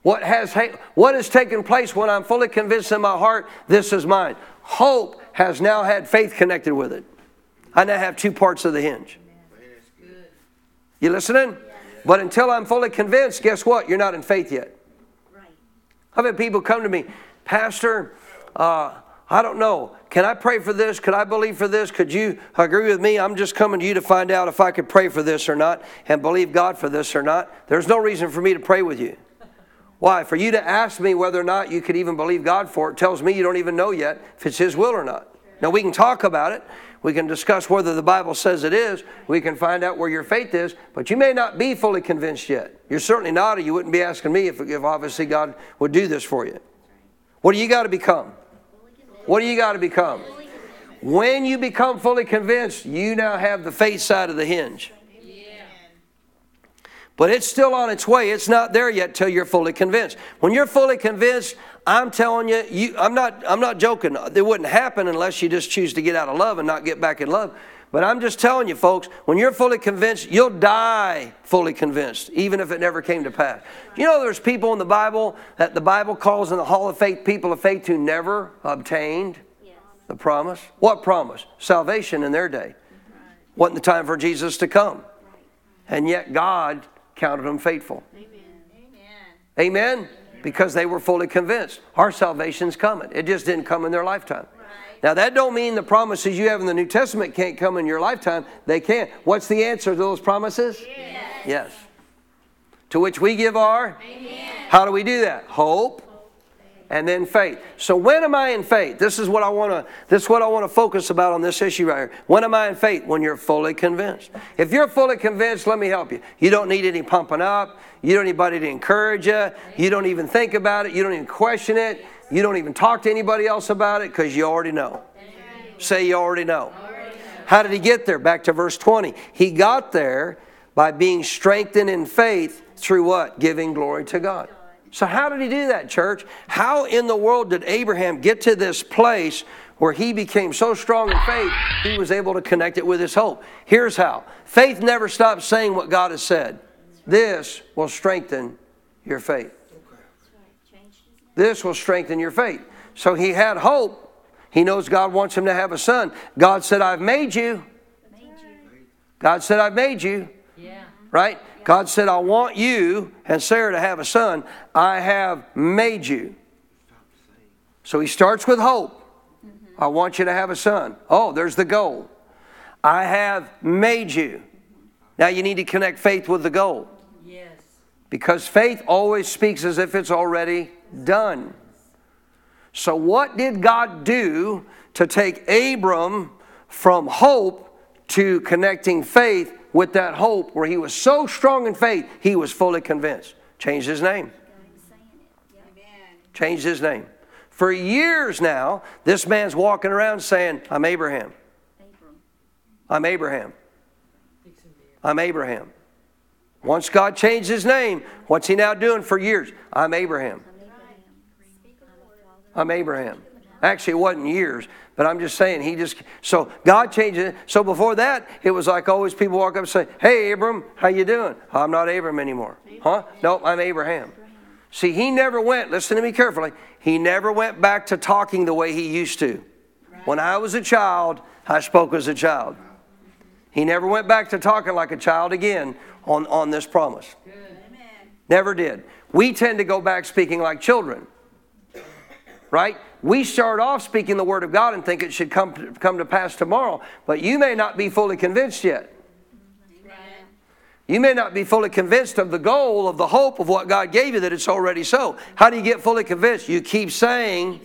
What has, what has taken place when I'm fully convinced in my heart, this is mine? Hope has now had faith connected with it. I now have two parts of the hinge. You listening? But until I'm fully convinced, guess what? You're not in faith yet. I've had people come to me, Pastor, uh, I don't know. Can I pray for this? Could I believe for this? Could you agree with me? I'm just coming to you to find out if I could pray for this or not and believe God for this or not. There's no reason for me to pray with you. Why? For you to ask me whether or not you could even believe God for it tells me you don't even know yet if it's His will or not. Now, we can talk about it. We can discuss whether the Bible says it is. We can find out where your faith is, but you may not be fully convinced yet. You're certainly not, or you wouldn't be asking me if, if obviously God would do this for you. What do you got to become? What do you got to become? When you become fully convinced, you now have the faith side of the hinge. But it's still on its way. It's not there yet till you're fully convinced. When you're fully convinced, I'm telling you, you I'm not I'm not joking. It wouldn't happen unless you just choose to get out of love and not get back in love. But I'm just telling you, folks, when you're fully convinced, you'll die fully convinced, even if it never came to pass. You know, there's people in the Bible that the Bible calls in the Hall of Faith people of faith who never obtained the promise. What promise? Salvation in their day. Wasn't the time for Jesus to come. And yet God counted them faithful. Amen. Amen? Because they were fully convinced. Our salvation's coming. It just didn't come in their lifetime. Now that don't mean the promises you have in the New Testament can't come in your lifetime. They can. What's the answer to those promises? Yes. yes. To which we give our Amen. How do we do that? Hope and then faith. So when am I in faith? This is what I want to this is what I want to focus about on this issue right here. When am I in faith? When you're fully convinced. If you're fully convinced, let me help you. You don't need any pumping up. You don't need anybody to encourage you. You don't even think about it. You don't even question it. You don't even talk to anybody else about it because you already know. Say you already know. How did he get there? Back to verse 20. He got there by being strengthened in faith through what? Giving glory to God. So, how did he do that, church? How in the world did Abraham get to this place where he became so strong in faith, he was able to connect it with his hope? Here's how faith never stops saying what God has said. This will strengthen your faith. This will strengthen your faith. So, he had hope. He knows God wants him to have a son. God said, I've made you. God said, I've made you. Yeah. Right? God said, I want you and Sarah to have a son. I have made you. So he starts with hope. I want you to have a son. Oh, there's the goal. I have made you. Now you need to connect faith with the goal. Yes. Because faith always speaks as if it's already done. So, what did God do to take Abram from hope to connecting faith with that hope where he was so strong in faith, he was fully convinced? Changed his name. Changed his name. For years now, this man's walking around saying, I'm Abraham. I'm Abraham. I'm Abraham. Once God changed his name, what's he now doing for years? I'm Abraham. I'm Abraham. Actually, it wasn't years, but I'm just saying he just so God changed it. So before that, it was like always people walk up and say, "Hey, Abram, how you doing?" I'm not Abram anymore. Huh? Nope, I'm Abraham. See, he never went. Listen to me carefully. He never went back to talking the way he used to. When I was a child, I spoke as a child. He never went back to talking like a child again on, on this promise. Never did. We tend to go back speaking like children. Right? We start off speaking the Word of God and think it should come, come to pass tomorrow, but you may not be fully convinced yet. You may not be fully convinced of the goal, of the hope of what God gave you, that it's already so. How do you get fully convinced? You keep saying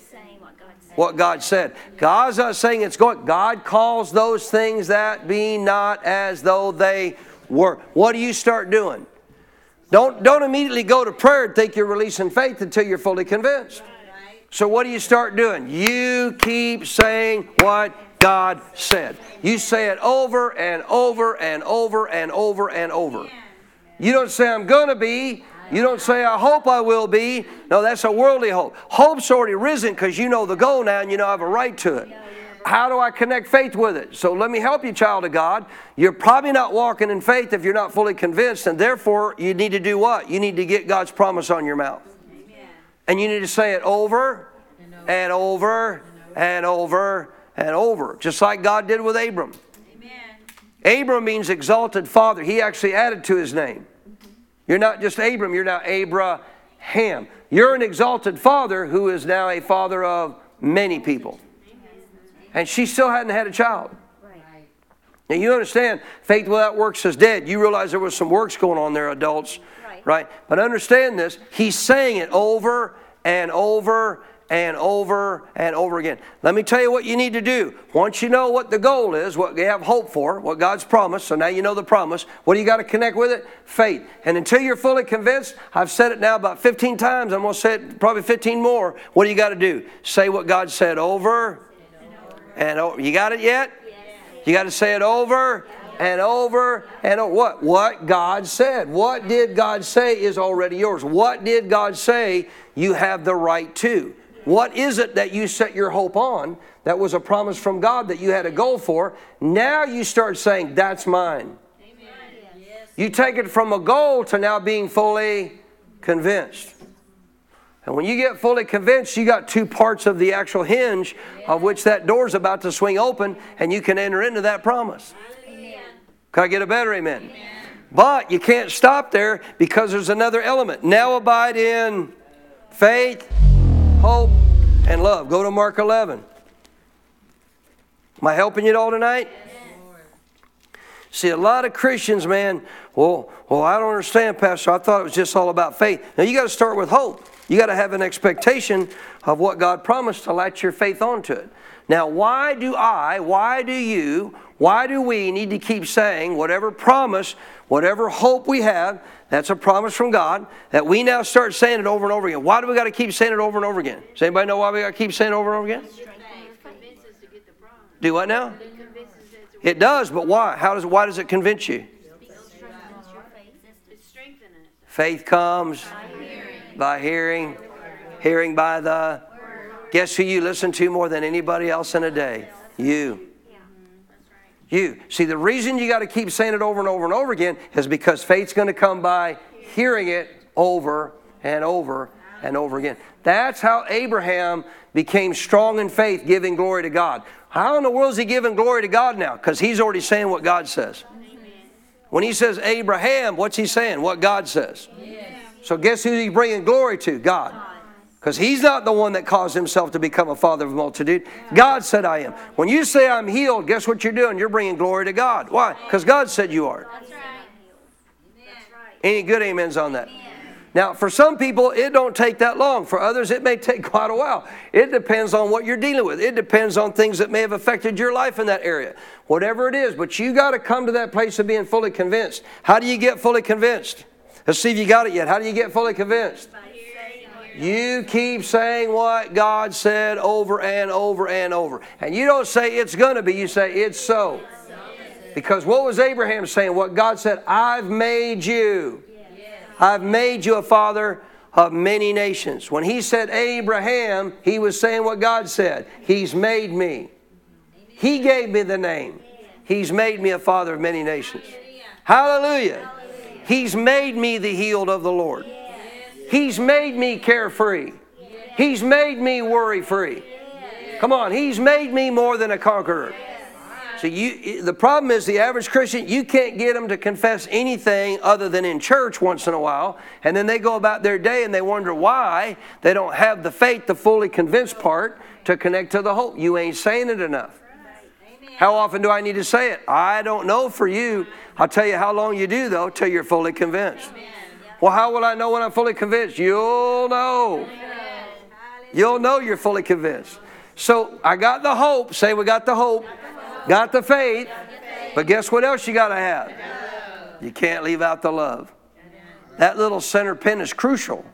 what God said. God's not saying it's going. God calls those things that be not as though they were. What do you start doing? Don't, don't immediately go to prayer and think you're releasing faith until you're fully convinced. So, what do you start doing? You keep saying what God said. You say it over and over and over and over and over. You don't say, I'm going to be. You don't say, I hope I will be. No, that's a worldly hope. Hope's already risen because you know the goal now and you know I have a right to it. How do I connect faith with it? So let me help you, child of God. You're probably not walking in faith if you're not fully convinced, and therefore you need to do what? You need to get God's promise on your mouth. And you need to say it over and over and over and over, just like God did with Abram. Abram means exalted father. He actually added to his name. You're not just Abram, you're now Abraham. You're an exalted father who is now a father of many people. And she still hadn't had a child. Now you understand, faith without works is dead. You realize there was some works going on there, adults, right? right? But understand this, he's saying it over and over and over and over again. Let me tell you what you need to do. Once you know what the goal is, what you have hope for, what God's promised, so now you know the promise, what do you got to connect with it? Faith. And until you're fully convinced, I've said it now about 15 times, I'm going to say it probably 15 more. What do you got to do? Say what God said over and over. You got it yet? You got to say it over and over and over. What? What God said. What did God say is already yours. What did God say you have the right to? What is it that you set your hope on that was a promise from God that you had a goal for? Now you start saying, That's mine. You take it from a goal to now being fully convinced. And when you get fully convinced, you got two parts of the actual hinge of which that door's about to swing open and you can enter into that promise. Amen. Can I get a better amen? amen? But you can't stop there because there's another element. Now abide in faith, hope, and love. Go to Mark 11. Am I helping you at all tonight? See, a lot of Christians, man, well, well, I don't understand, Pastor. I thought it was just all about faith. Now, you got to start with hope. You got to have an expectation of what God promised to latch your faith onto it. Now, why do I, why do you, why do we need to keep saying whatever promise, whatever hope we have, that's a promise from God that we now start saying it over and over again. Why do we got to keep saying it over and over again? Does anybody know why we got to keep saying it over and over again? Do what now? It does, but why? How does why does it convince you? Faith comes by hearing, hearing by the. Guess who you listen to more than anybody else in a day? You. You. See, the reason you got to keep saying it over and over and over again is because faith's going to come by hearing it over and over and over again. That's how Abraham became strong in faith, giving glory to God. How in the world is he giving glory to God now? Because he's already saying what God says. When he says Abraham, what's he saying? What God says. So guess who he's bringing glory to? God. Because he's not the one that caused himself to become a father of a multitude. God said, I am. When you say I'm healed, guess what you're doing? You're bringing glory to God. Why? Because God said you are. Any good amens on that? Now, for some people, it don't take that long. For others, it may take quite a while. It depends on what you're dealing with. It depends on things that may have affected your life in that area. Whatever it is, but you got to come to that place of being fully convinced. How do you get fully convinced? Let's see if you got it yet. How do you get fully convinced? You keep saying what God said over and over and over. And you don't say it's going to be, you say it's so. Because what was Abraham saying? What God said, I've made you. I've made you a father of many nations. When he said Abraham, he was saying what God said He's made me. He gave me the name. He's made me a father of many nations. Hallelujah. He's made me the healed of the Lord. He's made me carefree. He's made me worry free. Come on, He's made me more than a conqueror. So you, the problem is the average Christian, you can't get them to confess anything other than in church once in a while, and then they go about their day and they wonder why they don't have the faith, the fully convinced part, to connect to the hope. You ain't saying it enough. How often do I need to say it? I don't know for you. I'll tell you how long you do though, till you're fully convinced. Well, how will I know when I'm fully convinced? You'll know. You'll know you're fully convinced. So I got the hope. Say we got the hope. Got the faith. But guess what else you got to have? You can't leave out the love. That little center pin is crucial.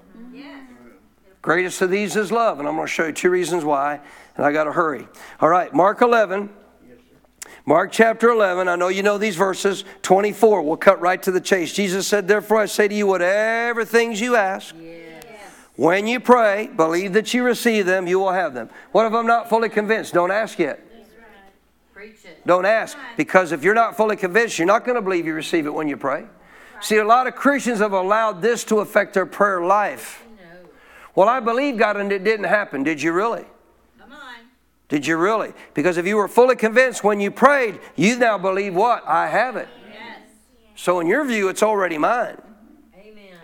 Greatest of these is love. And I'm going to show you two reasons why. And I got to hurry. All right, Mark 11. Mark chapter 11, I know you know these verses. 24, we'll cut right to the chase. Jesus said, Therefore I say to you, whatever things you ask, yes. when you pray, believe that you receive them, you will have them. What if I'm not fully convinced? Don't ask yet. Don't ask. Because if you're not fully convinced, you're not going to believe you receive it when you pray. See, a lot of Christians have allowed this to affect their prayer life. Well, I believe God and it didn't happen. Did you really? Did you really? Because if you were fully convinced when you prayed, you now believe what? I have it. Yes. So in your view, it's already mine. Amen.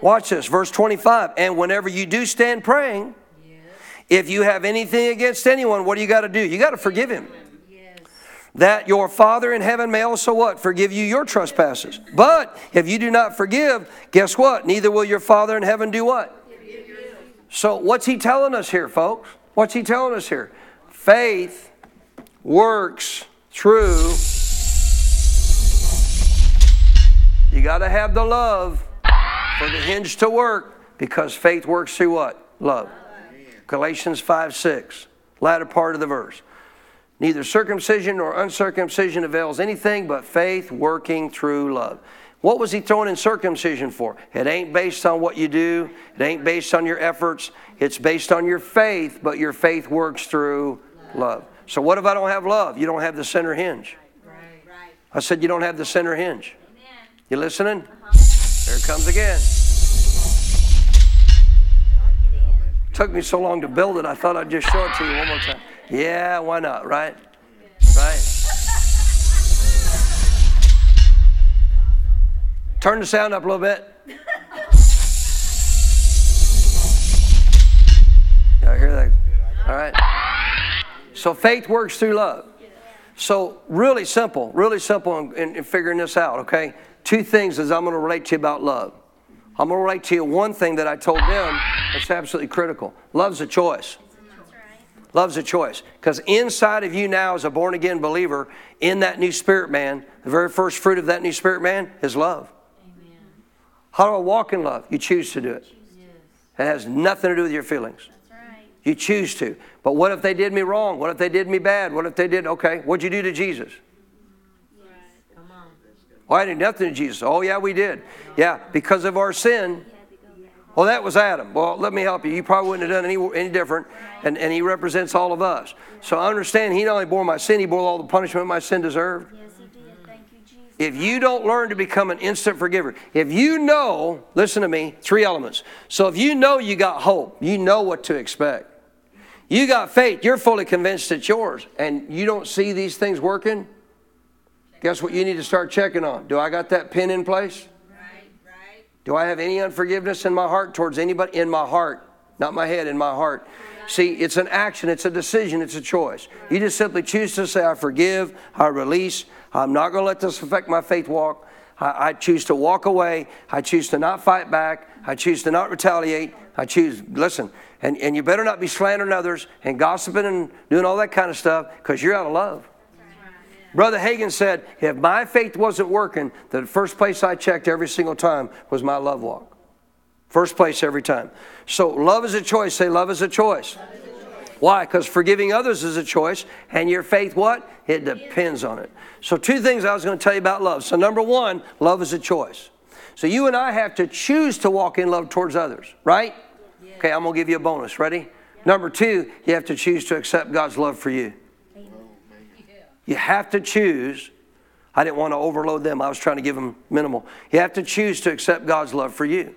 Watch this, verse 25. And whenever you do stand praying, yes. if you have anything against anyone, what do you got to do? You got to forgive him. Yes. That your Father in heaven may also what? Forgive you your trespasses. But if you do not forgive, guess what? Neither will your Father in heaven do what? So what's he telling us here, folks? What's he telling us here? Faith works through. You got to have the love for the hinge to work because faith works through what? Love. Galatians 5 6, latter part of the verse. Neither circumcision nor uncircumcision avails anything but faith working through love. What was he throwing in circumcision for? It ain't based on what you do, it ain't based on your efforts, it's based on your faith, but your faith works through love. So what if I don't have love? You don't have the center hinge. I said you don't have the center hinge. You listening? Uh-huh. There it comes again. Took me so long to build it, I thought I'd just show it to you one more time. Yeah, why not, right? Right. Turn the sound up a little bit. So faith works through love. So really simple, really simple in, in, in figuring this out, okay? Two things is I'm going to relate to you about love. I'm going to relate to you one thing that I told them that's absolutely critical. Love's a choice. Love's a choice. Because inside of you now, as a born again believer, in that new spirit man, the very first fruit of that new spirit man is love. Amen. How do I walk in love? You choose to do it. It has nothing to do with your feelings. You choose to. But what if they did me wrong? What if they did me bad? What if they did, okay, what'd you do to Jesus? Well, I did nothing to Jesus. Oh, yeah, we did. Yeah, because of our sin. Well, that was Adam. Well, let me help you. You probably wouldn't have done any, any different, and, and he represents all of us. So I understand he not only bore my sin, he bore all the punishment my sin deserved. Yes, he did. Thank you, Jesus. If you don't learn to become an instant forgiver, if you know, listen to me, three elements. So if you know you got hope, you know what to expect. You got faith, you're fully convinced it's yours, and you don't see these things working, guess what you need to start checking on? Do I got that pin in place? Right, right. Do I have any unforgiveness in my heart towards anybody? In my heart, not my head, in my heart. See, it's an action, it's a decision, it's a choice. You just simply choose to say, I forgive, I release, I'm not going to let this affect my faith walk. I, I choose to walk away. I choose to not fight back. I choose to not retaliate. I choose, listen, and, and you better not be slandering others and gossiping and doing all that kind of stuff because you're out of love. Brother Hagin said, if my faith wasn't working, the first place I checked every single time was my love walk. First place every time. So love is a choice. Say, love is a choice. Why? Because forgiving others is a choice, and your faith, what? It depends on it. So, two things I was going to tell you about love. So, number one, love is a choice. So, you and I have to choose to walk in love towards others, right? Okay, I'm going to give you a bonus. Ready? Number two, you have to choose to accept God's love for you. You have to choose. I didn't want to overload them, I was trying to give them minimal. You have to choose to accept God's love for you.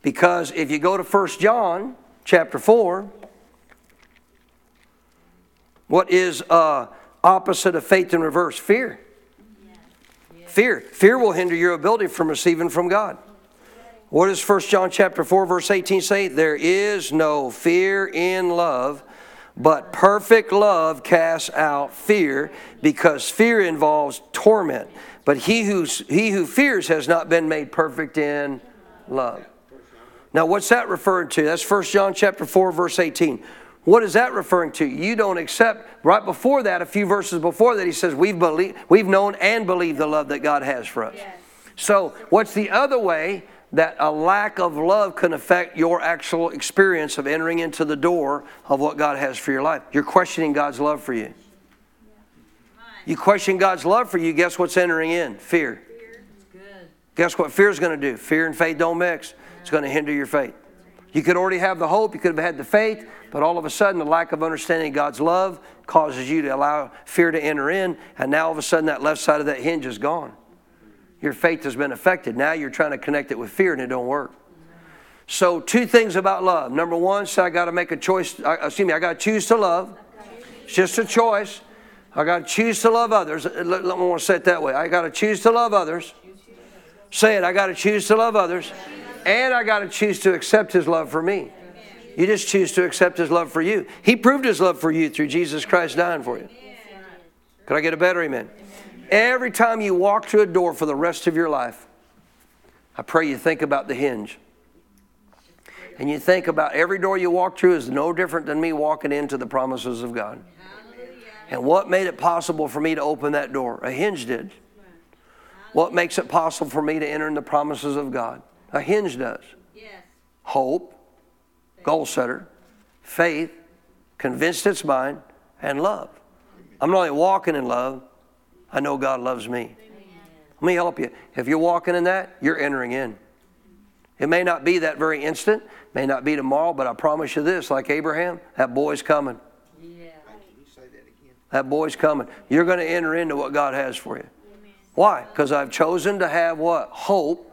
Because if you go to 1 John chapter 4, what is uh, opposite of faith in reverse? Fear. Fear. Fear will hinder your ability from receiving from God. What does 1 John chapter 4 verse 18 say? There is no fear in love, but perfect love casts out fear, because fear involves torment. But he who, he who fears has not been made perfect in love. Now, what's that referring to? That's 1 John chapter 4, verse 18. What is that referring to? You don't accept. Right before that, a few verses before that, he says, We've, believed, we've known and believed the love that God has for us. Yes. So, what's the other way that a lack of love can affect your actual experience of entering into the door of what God has for your life? You're questioning God's love for you. You question God's love for you, guess what's entering in? Fear. Guess what fear is going to do? Fear and faith don't mix. It's going to hinder your faith. You could already have the hope, you could have had the faith, but all of a sudden, the lack of understanding God's love causes you to allow fear to enter in, and now all of a sudden, that left side of that hinge is gone. Your faith has been affected. Now you're trying to connect it with fear, and it don't work. So, two things about love. Number one, so I got to make a choice. Uh, excuse me, I got to choose to love. It's just a choice. I got to choose to love others. Uh, let, let me want to say it that way. I got to choose to love others. Say it. I got to choose to love others. And I got to choose to accept His love for me. You just choose to accept His love for you. He proved His love for you through Jesus Christ dying for you. Could I get a better amen? Every time you walk through a door for the rest of your life, I pray you think about the hinge. And you think about every door you walk through is no different than me walking into the promises of God. And what made it possible for me to open that door? A hinge did. What makes it possible for me to enter in the promises of God? A hinge does. Hope, goal setter, faith, convinced its mind, and love. I'm not only walking in love, I know God loves me. Let me help you. If you're walking in that, you're entering in. It may not be that very instant, may not be tomorrow, but I promise you this like Abraham, that boy's coming. Yeah. That boy's coming. You're going to enter into what God has for you. Why? Because I've chosen to have what? Hope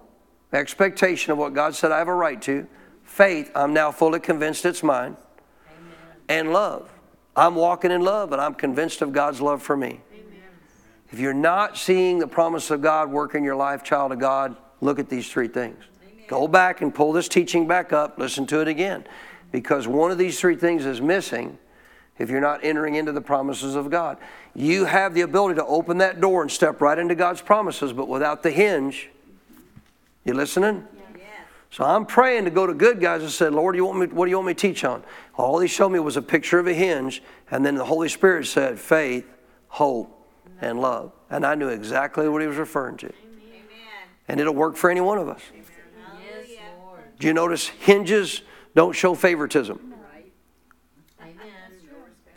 expectation of what God said I have a right to, faith, I'm now fully convinced it's mine, and love. I'm walking in love, and I'm convinced of God's love for me. If you're not seeing the promise of God work in your life, child of God, look at these three things. Amen. Go back and pull this teaching back up, listen to it again. Because one of these three things is missing if you're not entering into the promises of God. You have the ability to open that door and step right into God's promises, but without the hinge, you listening? Yeah. So I'm praying to go to good guys and said, Lord, you want me, what do you want me to teach on? All he showed me was a picture of a hinge, and then the Holy Spirit said faith, hope, and love. And I knew exactly what he was referring to. Amen. And it'll work for any one of us. Yes, Do you notice hinges don't show favoritism?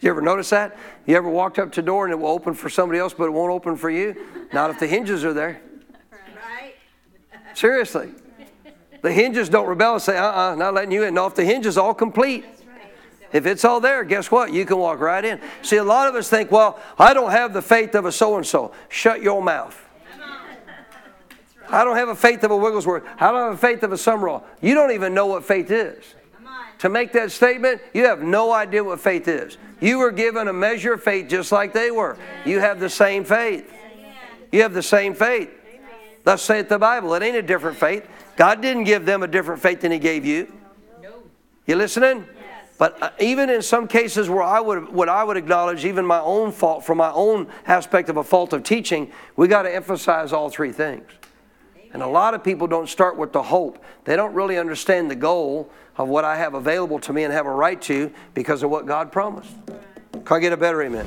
Do you ever notice that? You ever walked up to a door and it will open for somebody else, but it won't open for you? Not if the hinges are there. Seriously. The hinges don't rebel and say, uh uh-uh, uh, not letting you in. No, if the hinge is all complete, if it's all there, guess what? You can walk right in. See, a lot of us think, well, I don't have the faith of a so and so. Shut your mouth. I don't have a faith of a Wigglesworth. I don't have a faith of a Sumrall. You don't even know what faith is. To make that statement, you have no idea what faith is. You were given a measure of faith just like they were. You have the same faith. You have the same faith. Thus saith the Bible. It ain't a different faith. God didn't give them a different faith than He gave you. You listening? But uh, even in some cases where I would, what I would acknowledge, even my own fault from my own aspect of a fault of teaching, we got to emphasize all three things. And a lot of people don't start with the hope. They don't really understand the goal of what I have available to me and have a right to because of what God promised. Can I get a better amen?